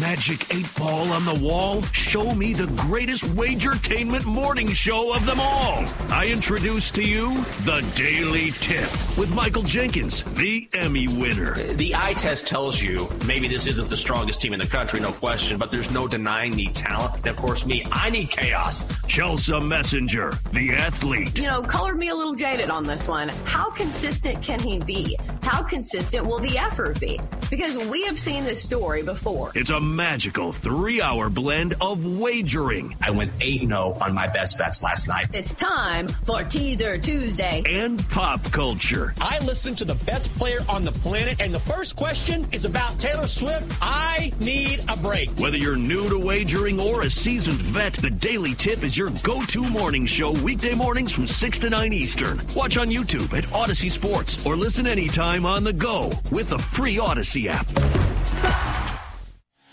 Magic 8 Ball on the wall? Show me the greatest wagertainment morning show of them all. I introduce to you The Daily Tip with Michael Jenkins, the Emmy winner. Uh, the eye test tells you maybe this isn't the strongest team in the country, no question, but there's no denying the talent. And of course, me, I need chaos. Chelsea Messenger, the athlete. You know, colored me a little jaded on this one. How consistent can he be? How consistent will the effort be? Because we have seen this story before. It's a magical three hour blend of wagering. I went 8 0 on my best bets last night. It's time for Teaser Tuesday. And pop culture. I listen to the best player on the planet, and the first question is about Taylor Swift. I need a break. Whether you're new to wagering or a seasoned vet, the Daily Tip is your go to morning show weekday mornings from 6 to 9 Eastern. Watch on YouTube at Audacy Sports or listen anytime on the go with the free Audacy app.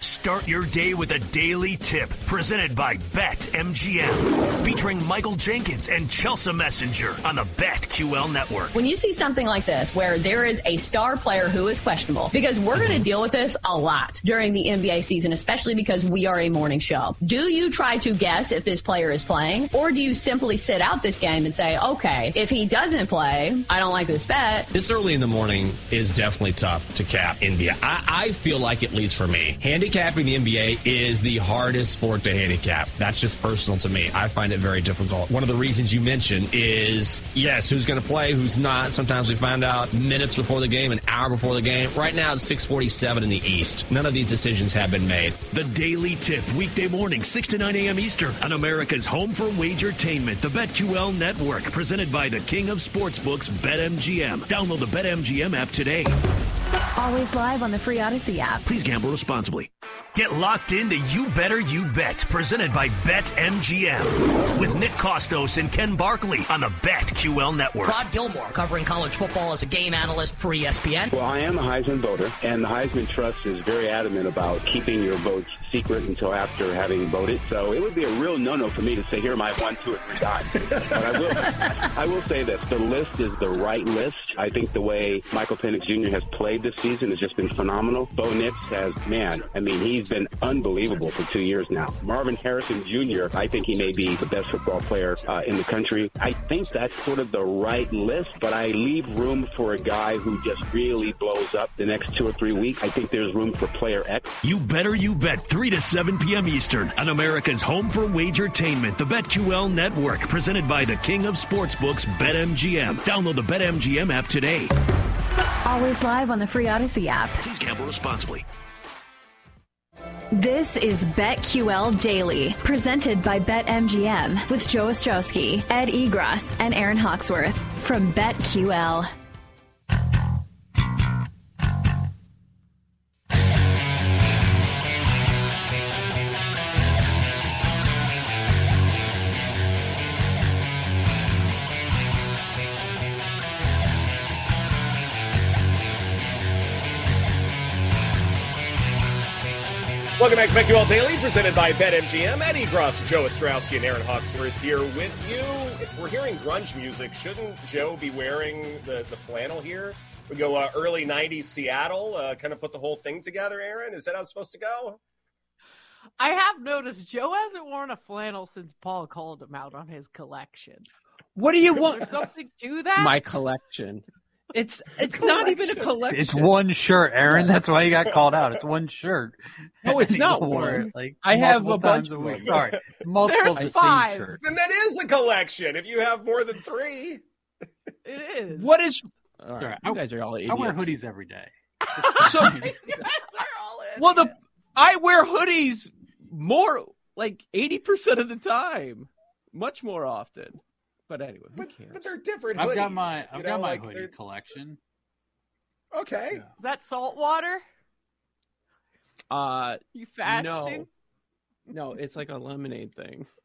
Start your day with a daily tip presented by BetMGM, featuring Michael Jenkins and Chelsea Messenger on the BetQL network. When you see something like this, where there is a star player who is questionable, because we're going to deal with this a lot during the NBA season, especially because we are a morning show. Do you try to guess if this player is playing, or do you simply sit out this game and say, okay, if he doesn't play, I don't like this bet? This early in the morning is definitely tough to cap NBA. I, I feel like, at least for me, handicap handicapping the NBA is the hardest sport to handicap. That's just personal to me. I find it very difficult. One of the reasons you mentioned is yes, who's going to play, who's not. Sometimes we find out minutes before the game, an hour before the game. Right now it's 647 in the East. None of these decisions have been made. The Daily Tip, weekday morning, 6 to 9 a.m. Eastern on America's home for wagertainment, the BetQL network, presented by the king of sportsbooks, BetMGM. Download the BetMGM app today. Always live on the free Audacy app. Please gamble responsibly. Get locked into You Better You Bet, presented by BetMGM, with Nick Kostos and Ken Barkley on the BetQL network. Rod Gilmore covering college football as a game analyst for ESPN. Well, I am a Heisman voter, and the Heisman Trust is very adamant about keeping your votes secret until after having voted. So it would be a real no-no for me to say, here are my one, two, or three guys. but I will, I will say this: the list is the right list. I think the way Michael Penix Jr. has played this season has just been phenomenal. Bo Nix has, man, I mean, he's been unbelievable for two years now. Marvin Harrison Jr., I think he may be the best football player uh, in the country. I think that's sort of the right list, but I leave room for a guy who just really blows up the next two or three weeks. I think there's room for player X. You better you bet 3 to 7 p.m. Eastern on America's home for wagertainment, the BetQL network, presented by the king of sportsbooks, BetMGM. Download the BetMGM app today. Always live on the free Audacy app. Please gamble responsibly. This is BetQL Daily, presented by BetMGM with Joe Ostrowski, Ed Egros, and Erin Hawksworth from BetQL. Welcome back to BetQL Daily, presented by BetMGM. Ed Egros, Joe Ostrowski, and Erin Hawksworth here with you. If we're hearing grunge music, shouldn't Joe be wearing the, the flannel here? We go uh, early 90s Seattle, uh, kind of put the whole thing together, Erin. Is that how it's supposed to go? I have noticed Joe hasn't worn a flannel since Paul called him out on his collection. What do you Is want? there something to that? My collection. It's it's not even a collection. It's one shirt, Erin. That's why you got called out. It's one shirt. No, it's not one. it, Like I have a bunch times a of week. them. Sorry, it's multiple There's the five. same shirt. Then that is a collection if you have more than three. It is. What is? All Sorry, right, I- you guys are all idiots. I wear hoodies every day. So, You guys are all in. well, the I wear hoodies more like eighty percent of the time, much more often. But anyway, who But, cares? but they're different I've hoodies, got my I've know, got my like, hoodie they're- collection. Okay. Yeah. Is that salt water? Uh, You fasting? no, no, it's like a lemonade thing.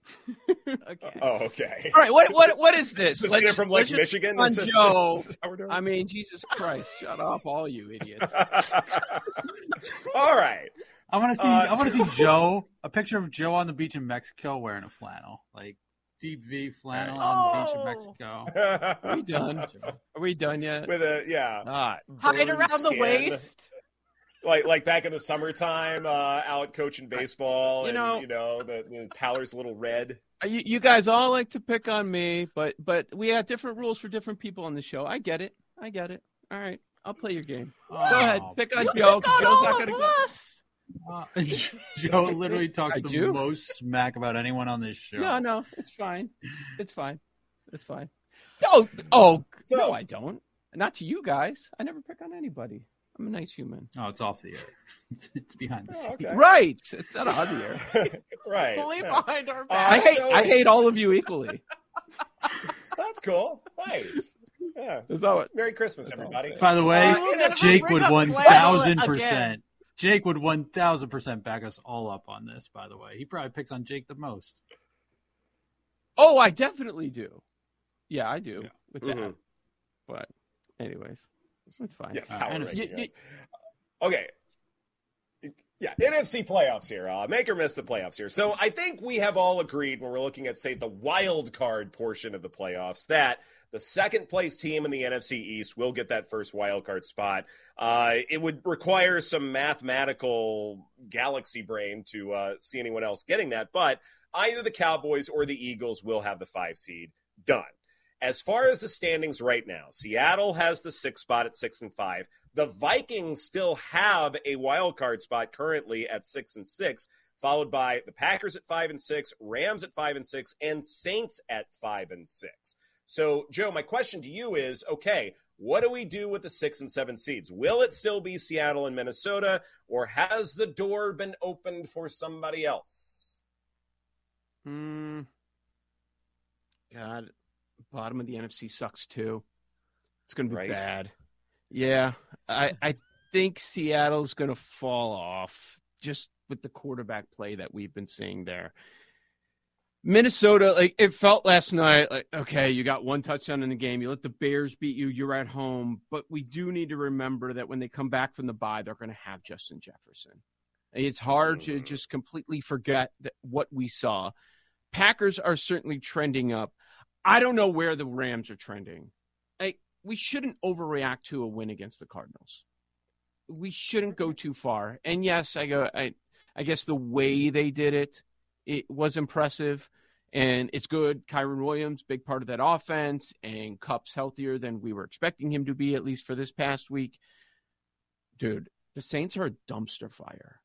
Okay. Oh, okay. All right, what what what is this? This Let's- get it from Lake let's Michigan? on Is this- Joe. this is how we're doing it? I mean, Jesus Christ, shut up, all you idiots. All right. I want to see Uh, I want to see Joe a picture of Joe on the beach in Mexico wearing a flannel, like deep V flannel on the beach in Oh. Mexico. Are we done? Are we done yet? With a yeah, Ah, Tied burned around the waist. like like back in the summertime, uh, out coaching baseball, You and know- you know the the Powler's a little red. Uh, you, you guys all like to pick on me, but but we have different rules for different people on the show. I get it. I get it. All right, I'll play your game. Go ahead, Oh, pick on You Joe. pick 'cause on Joe's all not gonna go. us. Uh, Joe literally talks I the do? most smack about anyone on this show. No, no, it's fine. It's fine. It's fine. Oh, oh, So- no, I don't. Not to you guys. I never pick on anybody. I'm a nice human. Oh, it's off the air. It's, it's behind the Oh, scenes. okay. Right. It's not on the air. right. Fully yeah. behind our Uh. I hate. so- I hate all of you equally. That's cool. Nice. Yeah. Is that what? Merry Christmas, everybody. By the way, Uh, Jake would up one flannel thousand again. percent. Jake would one thousand percent back us all up on this. By the way, he probably picks on Jake the most. Oh, I definitely do. Yeah, I do with that. Mhm. But, anyways, it's fine. Yeah, power and- ranking, you- yes. Okay. Yeah, NFC playoffs here. Uh, make or miss the playoffs here. So I think we have all agreed when we're looking at, say, the wild card portion of the playoffs that the second place team in the NFC East will get that first wild card spot. Uh, it would require some mathematical galaxy brain to uh, see anyone else getting that, but either the Cowboys or the Eagles will have the five seed done. As far as the standings right now, Seattle has the sixth spot at six and five. The Vikings still have a wild card spot currently at six and six, followed by the Packers at five and six, Rams at five and six, and Saints at five and six. So, Joe, my question to you is okay, what do we do with the six and seven seeds? Will it still be Seattle and Minnesota, or has the door been opened for somebody else? Mm, God, bottom of the NFC sucks too. It's going to be Right. bad. Yeah, I I think Seattle's going to fall off just with the quarterback play that we've been seeing there. Minnesota, like it felt last night, like okay, you got one touchdown in the game. You let the Bears beat you. You're at home, but we do need to remember that when they come back from the bye, they're going to have Justin Jefferson. It's hard to mm. just completely forget that what we saw. Packers are certainly trending up. I don't know where the Rams are trending. Like we shouldn't overreact to a win against the Cardinals. We shouldn't go too far. And yes, I go. I, I guess the way they did it, it was impressive, and it's good. Kyren Williams, big part of that offense, and Kupp's healthier than we were expecting him to be, at least for this past week. Dude, the Saints are a dumpster fire.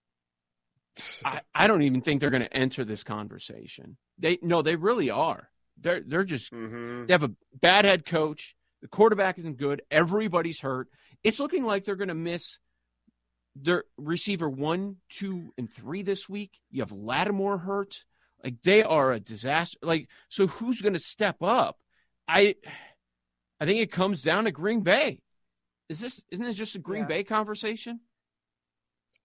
I, I don't even think they're going to enter this conversation. They no, they really are. They're they're just Mm-hmm. they have a bad head coach. The quarterback isn't good. Everybody's hurt. It's looking like they're going to miss their receiver one, two, and three this week. You have Lattimore hurt. Like they are a disaster. Like so, who's going to step up? I I think it comes down to Green Bay. Is this isn't it just a Green Yeah. Bay conversation?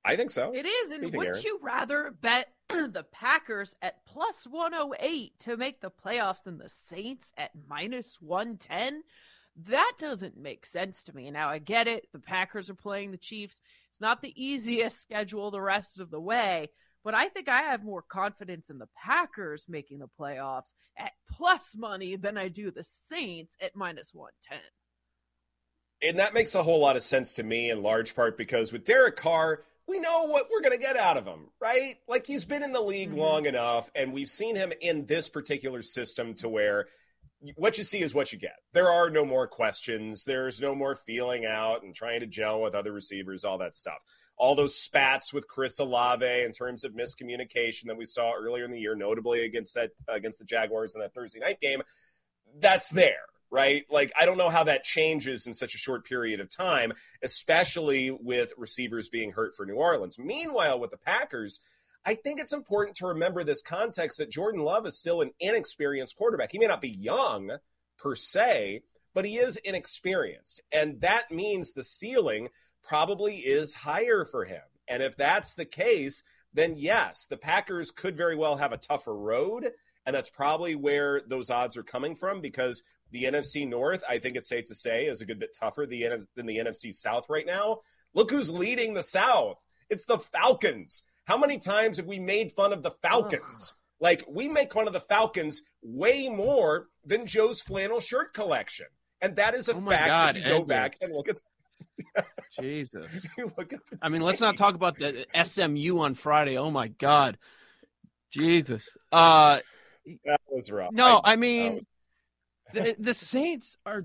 I think so. It is, and wouldn't Erin? you rather bet the Packers at plus 108 to make the playoffs than the Saints at minus 110? That doesn't make sense to me. Now, I get it. The Packers are playing the Chiefs. It's not the easiest schedule the rest of the way, but I think I have more confidence in the Packers making the playoffs at plus money than I do the Saints at minus 110. And that makes a whole lot of sense to me in large part because with Derek Carr, we know what we're going to get out of him, right? Like he's been in the league mm-hmm. long enough, and we've seen him in this particular system to where what you see is what you get. There are no more questions. There's no more feeling out and trying to gel with other receivers, all that stuff. All those spats with Chris Olave in terms of miscommunication that we saw earlier in the year, notably against that against the Jaguars in that Thursday night game, that's there right? Like, I don't know how that changes in such a short period of time, especially with receivers being hurt for New Orleans. Meanwhile, with the Packers, I think it's important to remember this context that Jordan Love is still an inexperienced quarterback. He may not be young per se, but he is inexperienced. And that means the ceiling probably is higher for him. And if that's the case, then yes, the Packers could very well have a tougher road. And that's probably where those odds are coming from because the NFC North, I think it's safe to say, is a good bit tougher than the NFC South right now. Look who's leading the South. It's the Falcons. How many times have we made fun of the Falcons? Ugh. Like, we make fun of the Falcons way more than Joe's flannel shirt collection. And that is a oh fact God, if you go back and look at Jesus. I mean, let's not talk about the SMU on Friday. Oh my God. Jesus. Uh that was rough. No, I, I mean the, the Saints are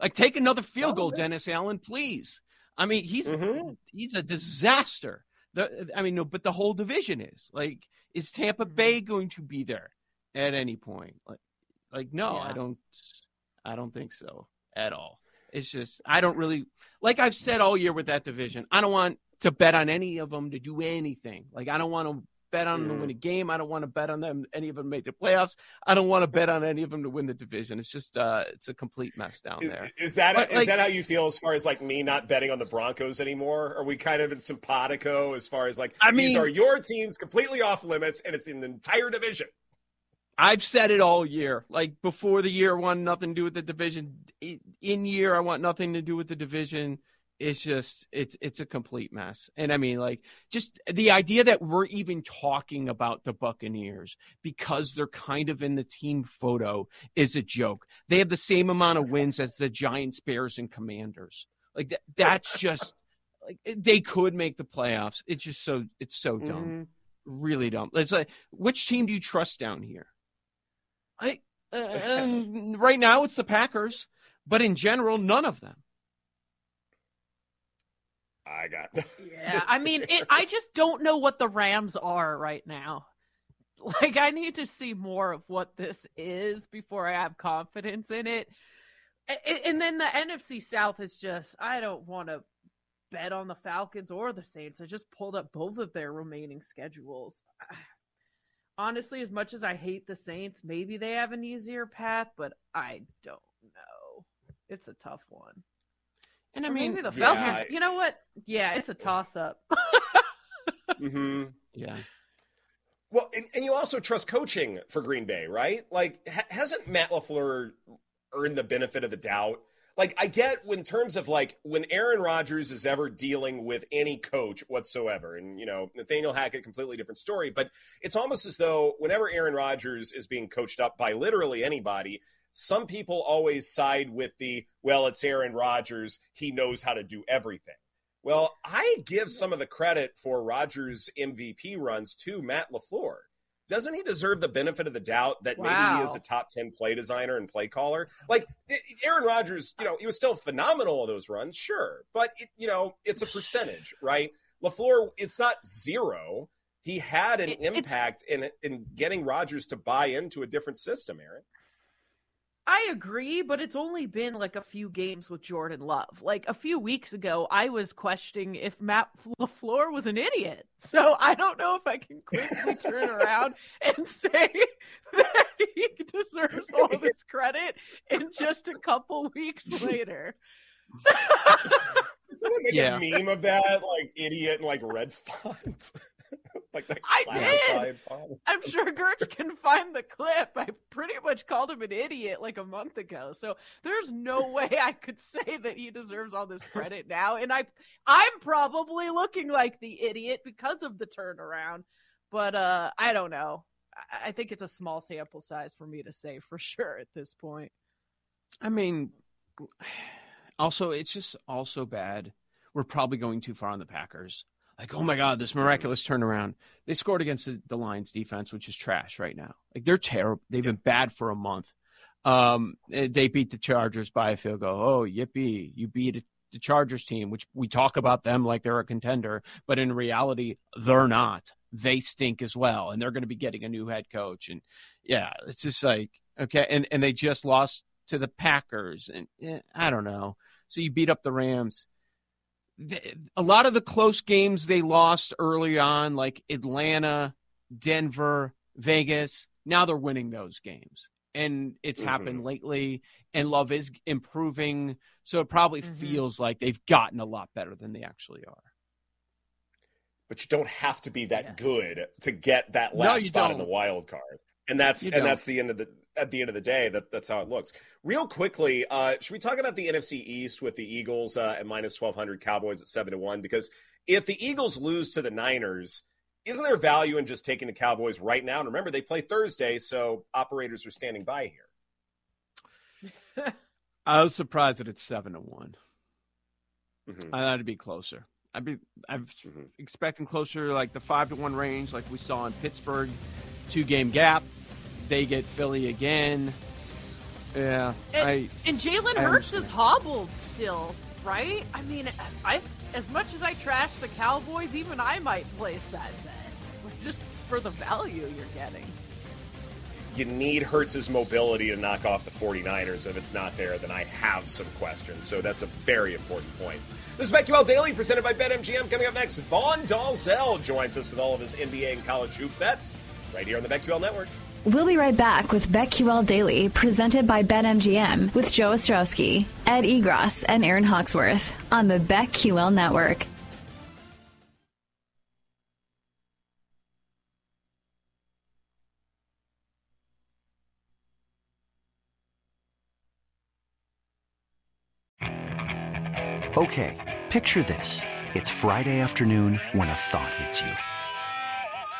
Like, take another field goal, Dennis Allen, please. I mean, he's mm-hmm. he's a disaster. The, I mean, no, but the whole division is like, is Tampa mm-hmm. Bay going to be there at any point? Like, like no, yeah. I don't, I don't think so at all. It's just I don't really like I've said all year with that division. I don't want to bet on any of them to do anything. Like I don't want to bet on them to win a game. I don't want to bet on them any of them make the playoffs. I don't want to bet on any of them to win the division. It's just uh it's a complete mess down there. Is, is that but, is like, that how you feel as far as like me not betting on the Broncos anymore? Are we kind of in simpatico as far as like I mean, these are your teams completely off limits and it's in the entire division? I've said it all year. Like before the year, I want nothing to do with the division. In year, I want nothing to do with the division. It's just it's it's a complete mess. And I mean like just the idea that we're even talking about the Buccaneers because they're kind of in the team photo is a joke. They have the same amount of wins as the Giants, Bears and Commanders. Like that, that's just like they could make the playoffs. It's just so it's so dumb. Mm-hmm. Really dumb. It's like which team do you trust down here? I uh, um, right now it's the Packers, but in general none of them. I got. yeah, I mean, it, I just don't know what the Rams are right now. Like, I need to see more of what this is before I have confidence in it. And, and then the NFC South is just, I don't want to bet on the Falcons or the Saints. I just pulled up both of their remaining schedules. Honestly, as much as I hate the Saints, maybe they have an easier path, but I don't know. It's a tough one. And I mean, maybe the yeah, Falcons. I- You know what? Yeah, it's a toss up. hmm Yeah. Well, and, and you also trust coaching for Green Bay, right? Like, ha- hasn't Matt LaFleur earned the benefit of the doubt? Like, I get in terms of like when Aaron Rodgers is ever dealing with any coach whatsoever, and you know Nathaniel Hackett, completely different story. But it's almost as though whenever Aaron Rodgers is being coached up by literally anybody, some people always side with the well, it's Aaron Rodgers, he knows how to do everything. Well, I give some of the credit for Rodgers' MVP runs to Matt LaFleur. Doesn't he deserve the benefit of the doubt that maybe he is a top 10 play designer and play caller? Like Aaron Rodgers, you know, he was still phenomenal in those runs, sure, but it, you know, it's a percentage, right? LaFleur, it's not zero. He had an It- impact in in getting Rodgers to buy into a different system, Erin. I agree, but it's only been like a few games with Jordan Love. Like a few weeks ago, I was questioning if Matt LaFleur was an idiot. So I don't know if I can quickly turn around and say that he deserves all this credit in just a couple weeks later. Someone make Yeah. a meme of that, like idiot and like red font. Like that I did. font. I'm sure Gertz can find the clip. I pretty much called him an idiot like a month ago. So there's no way I could say that he deserves all this credit now. And I I'm probably looking like the idiot because of the turnaround. But uh I don't know. I, I think it's a small sample size for me to say for sure at this point. I mean, also, it's just also bad. We're probably going too far on the Packers. Like, oh my God, this miraculous turnaround. They scored against the, the Lions defense, which is trash right now. Like, they're terrible. They've been bad for a month. Um, eh, they beat the Chargers by a field goal. Oh, yippee. You beat the Chargers team, which we talk about them like they're a contender, but in reality, they're not. They stink as well, and they're going to be getting a new head coach. And yeah, it's just like, okay. And, and they just lost to the Packers, and eh, I don't know. So you beat up the Rams. The- A lot of the close games they lost early on, like Atlanta, Denver, Vegas, now they're winning those games. And it's mm-hmm. happened lately, and Love is improving. So it probably mm-hmm. feels like they've gotten a lot better than they actually are. But you don't have to be that good to get that last you spot in don't. the wild card. And that's and that's the end of the at the end of the day that that's how it looks. Real quickly, uh, should we talk about the NFC East with the Eagles uh, at minus twelve hundred, Cowboys at seven to one? Because if the Eagles lose to the Niners, isn't there value in just taking the Cowboys right now? And remember, they play Thursday, so operators are standing by here. I was surprised that it's seven to one. Mhm. I thought it'd be closer. I'd be I'm expecting closer like the five to one range, like we saw in Pittsburgh, two game gap. They get Philly again. Yeah, And, I and Jalen I Hurts is hobbled still, right? I mean, I as much as I trash the Cowboys, even I might place that bet just for the value you're getting. you need Hurts's mobility to knock off the 49ers. If it's not there, then I have some questions. So that's a very important point. This is BetQL Daily presented by BetMGM. Coming up next, Vaughn Dalzell joins us with all of his NBA and college hoop bets right here on the BetQL Network. We'll be right back with BetQL Daily, presented by BetMGM, with Joe Ostrowski, Ed Egros, and Erin Hawksworth on the BetQL Network. Okay, Picture this. It's Friday afternoon when a thought hits you.